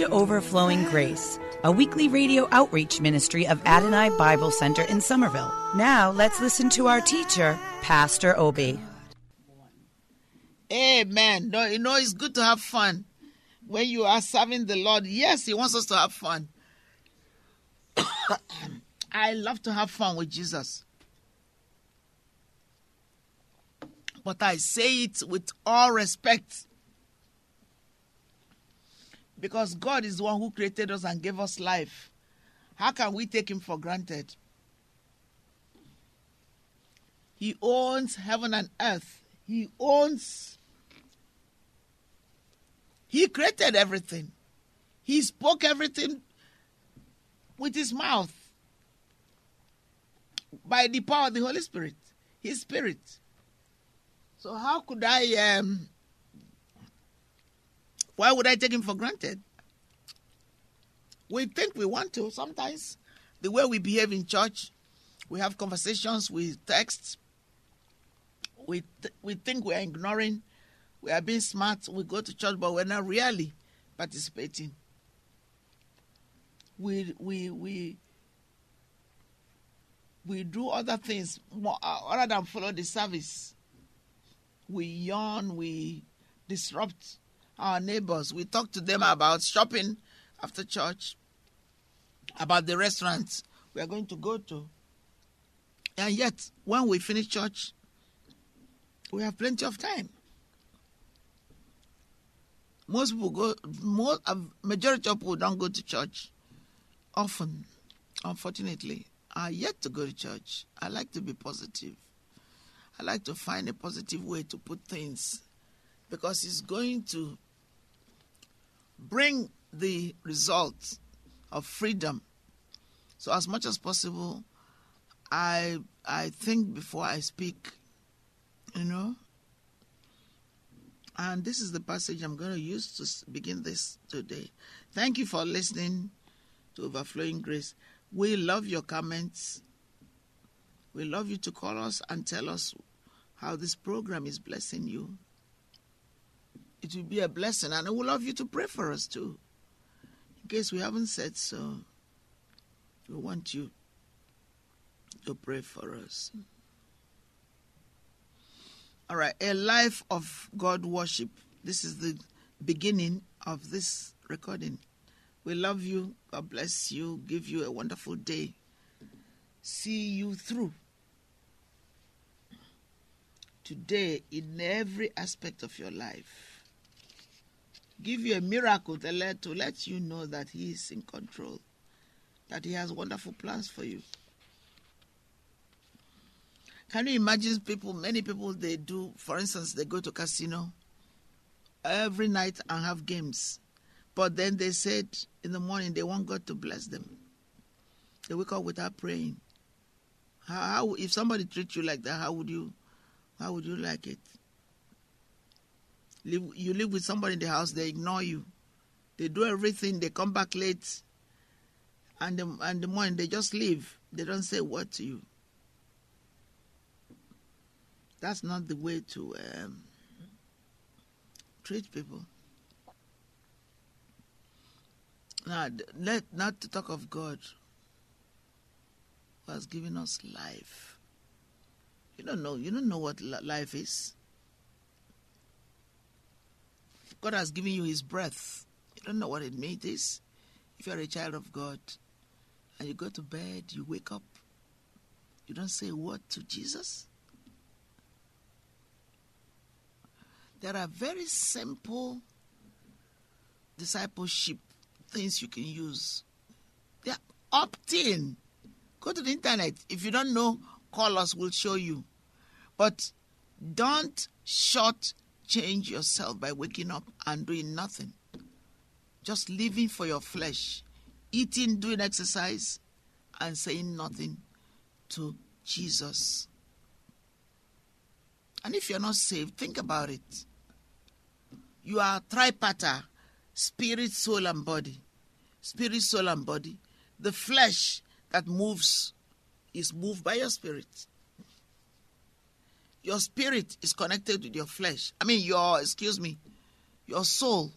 To Overflowing Grace, a weekly radio outreach ministry of Adonai Bible Center in Somerville. Now let's listen to our teacher, Pastor Obi. Amen. No, you know, it's good to have fun when you are serving the Lord. Yes, He wants us to have fun. I love to have fun with Jesus. But I say it with all respect. Because God is the one who created us and gave us life. How can we take Him for granted? He owns heaven and earth. He owns. He created everything. He spoke everything with his mouth by the power of the Holy Spirit, His Spirit. So how could I? Um, why would I take Him for granted? We think we want to sometimes. The way we behave in church, we have conversations, we text, we th- we think we are ignoring, we are being smart. We go to church, but we're not really participating. We we we we do other things more, uh, other than follow the service. We yawn, we disrupt our neighbors. We talk to them about shopping after church, about the restaurants we are going to go to. And yet, when we finish church, we have plenty of time. Most people go, most, a majority of people don't go to church often, unfortunately. I yet to go to church. I like to be positive. I like to find a positive way to put things because it's going to bring the result of freedom. So as much as possible, I I think before I speak, you know. And this is the passage I'm going to use to begin this today. Thank you for listening to Overflowing Grace. We love your comments. We love you to call us and tell us how this program is blessing you. It will be a blessing, and we love you to pray for us too. In case we haven't said so, we want you to pray for us. All right, a life of God worship. This is the beginning of this recording. We love you. God bless you. Give you a wonderful day. See you through. Today, in every aspect of your life, give you a miracle to let, to let you know that He is in control, that He has wonderful plans for you. Can you imagine people, many people, they do, for instance, they go to casino every night and have games. But then they said in the morning they want God to bless them. They wake up without praying. How, how if somebody treats you like that, how would you how would you like it? Live, you live with somebody in the house, they ignore you. They do everything, they come back late, and the, and the morning they just leave. They don't say word to you. That's not the way to um, treat people. Now, let not to talk of God, who has given us life. You don't know. You don't know what life is. God has given you His breath. You don't know what it means. If you are a child of God, and you go to bed, you wake up, you don't say a word to Jesus. There are very simple discipleship things you can use. They're opt-in. Go to the internet. If you don't know, call us. We'll show you. But don't short change yourself by waking up and doing nothing. Just living for your flesh, eating, doing exercise, and saying nothing to Jesus. And if you're not saved, think about it. You are tripartite spirit, soul, and body. Spirit, soul, and body. The flesh that moves is moved by your spirit. Your spirit is connected with your flesh. I mean, your, excuse me, your soul.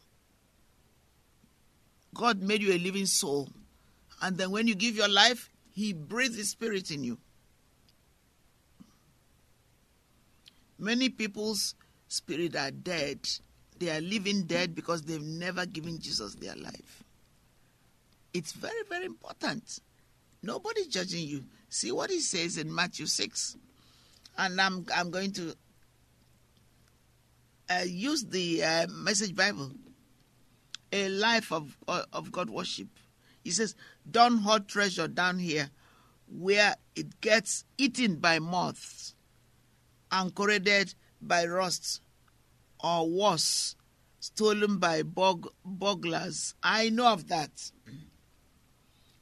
God made you a living soul. And then when you give your life, He breathes His spirit in you. Many people's spirit are dead. They are living dead because they've never given Jesus their life. It's very, very important. Nobody's judging you. See what he says in Matthew 6. And I'm, I'm going to uh, use the uh, Message Bible, a life of, uh, of God worship. He says, Don't hold treasure down here where it gets eaten by moths and corroded by rust, or worse, stolen by bog- burglars. I know of that.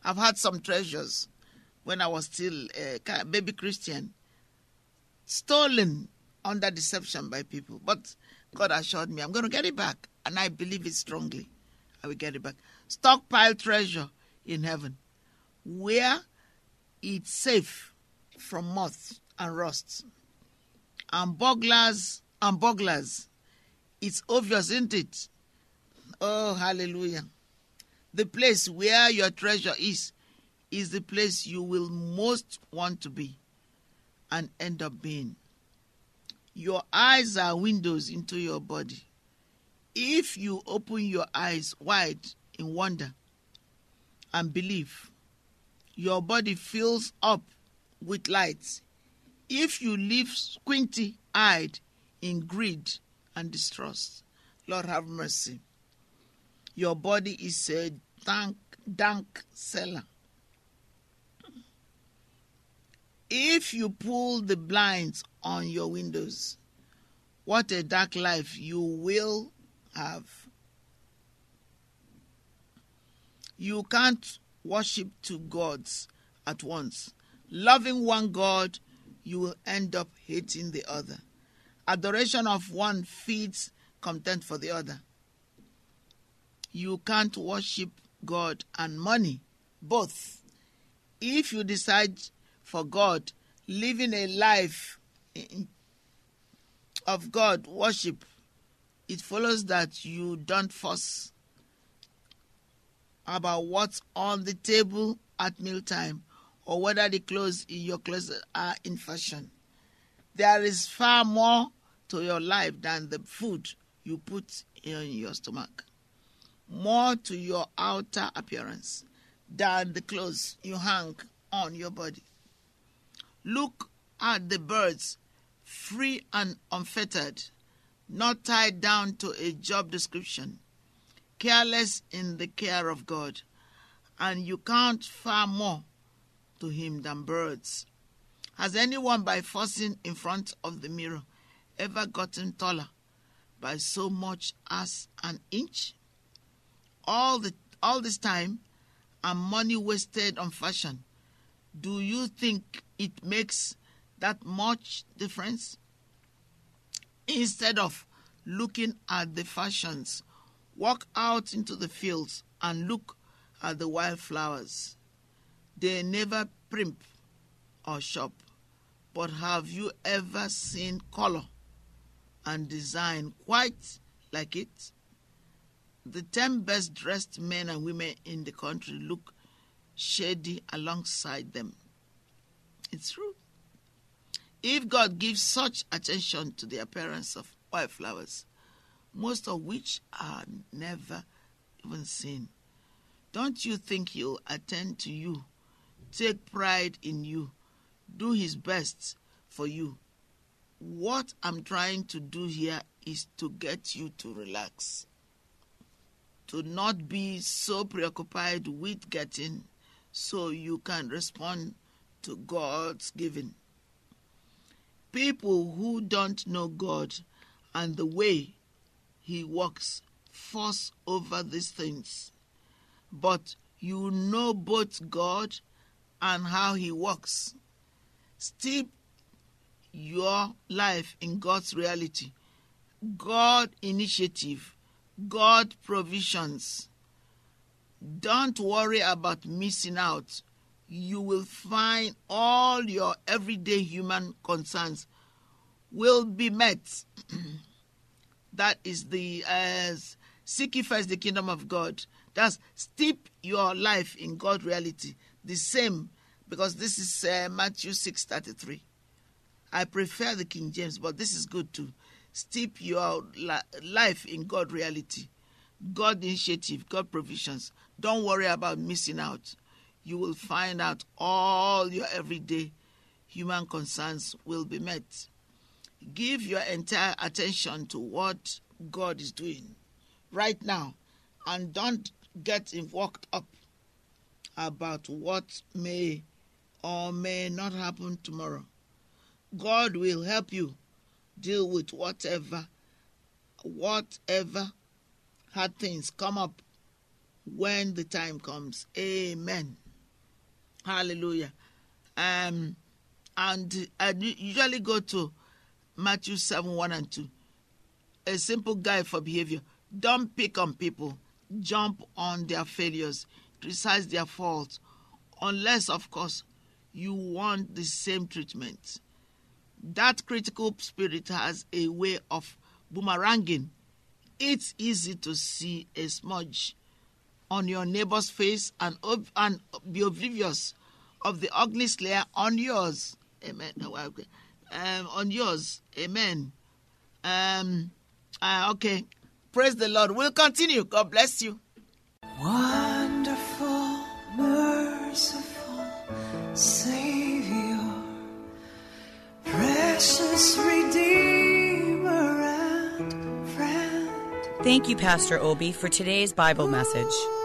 I've had some treasures when I was still a baby Christian, stolen under deception by people. But God assured me I'm going to get it back, and I believe it strongly. I will get it back. Stockpile treasure in heaven, where it's safe from moth and rust, and burglars and burglars. It's obvious, isn't it? Oh, hallelujah. The place where your treasure is, is the place you will most want to be and end up being. Your eyes are windows into your body. If you open your eyes wide in wonder and believe, your body fills up with light. If you live squinty eyed in greed and distrust, Lord have mercy. Your body is a dank, dank cellar. If you pull the blinds on your windows, what a dark life you will have. You can't worship two gods at once. Loving one God, you will end up hating the other. Adoration of one feeds contempt for the other. You can't worship God and money, both. If you decide for God, living a life of God worship, it follows that you don't fuss about what's on the table at mealtime or whether the clothes in your closet are in fashion. There is far more to your life than the food you put in your stomach, more to your outer appearance than the clothes you hang on your body. Look at the birds, free and unfettered, not tied down to a job description, careless in the care of God, and you count far more to him than birds. Has anyone, by forcing in front of the mirror, ever gotten taller by so much as an inch? All the all this time and money wasted on fashion. Do you think it makes that much difference? Instead of looking at the fashions, walk out into the fields and look at the wildflowers. They never primp or shop. But have you ever seen color and design quite like it? The 10 best dressed men and women in the country look shady alongside them. It's true. If God gives such attention to the appearance of wildflowers, most of which are never even seen, don't you think He'll attend to you, take pride in you, do His best for you? What I'm trying to do here is to get you to relax to not be so preoccupied with getting so you can respond to God's giving. People who don't know God and the way He works fuss over these things. But you know both God and how He works. Steep your life in God's reality, God initiative, God provisions. Don't worry about missing out. You will find all your everyday human concerns will be met. that is the uh, seek first the kingdom of God. That's steep your life in God reality. The same because this is uh, Matthew six thirty three. I prefer the King James, but this is good too. Steep your li- life in God reality, God initiative, God provisions. Don't worry about missing out. You will find out all your everyday human concerns will be met. Give your entire attention to what God is doing right now and don't get worked up about what may or may not happen tomorrow. God will help you deal with whatever whatever hard things come up when the time comes. Amen. Hallelujah. Um and I usually go to Matthew 7 1 and 2. A simple guide for behavior. Don't pick on people, jump on their failures, criticize their faults, unless, of course, you want the same treatment. That critical spirit has a way of boomeranging. It's easy to see a smudge on your neighbor's face and, and be oblivious of the ugly slur on yours. Amen. Um, on yours. Amen. Um, uh, okay. Praise the Lord. We'll continue. God bless you. Wonderful, merciful Savior, precious Redeemer and friend. Thank you, Pastor Obi, for today's Bible message.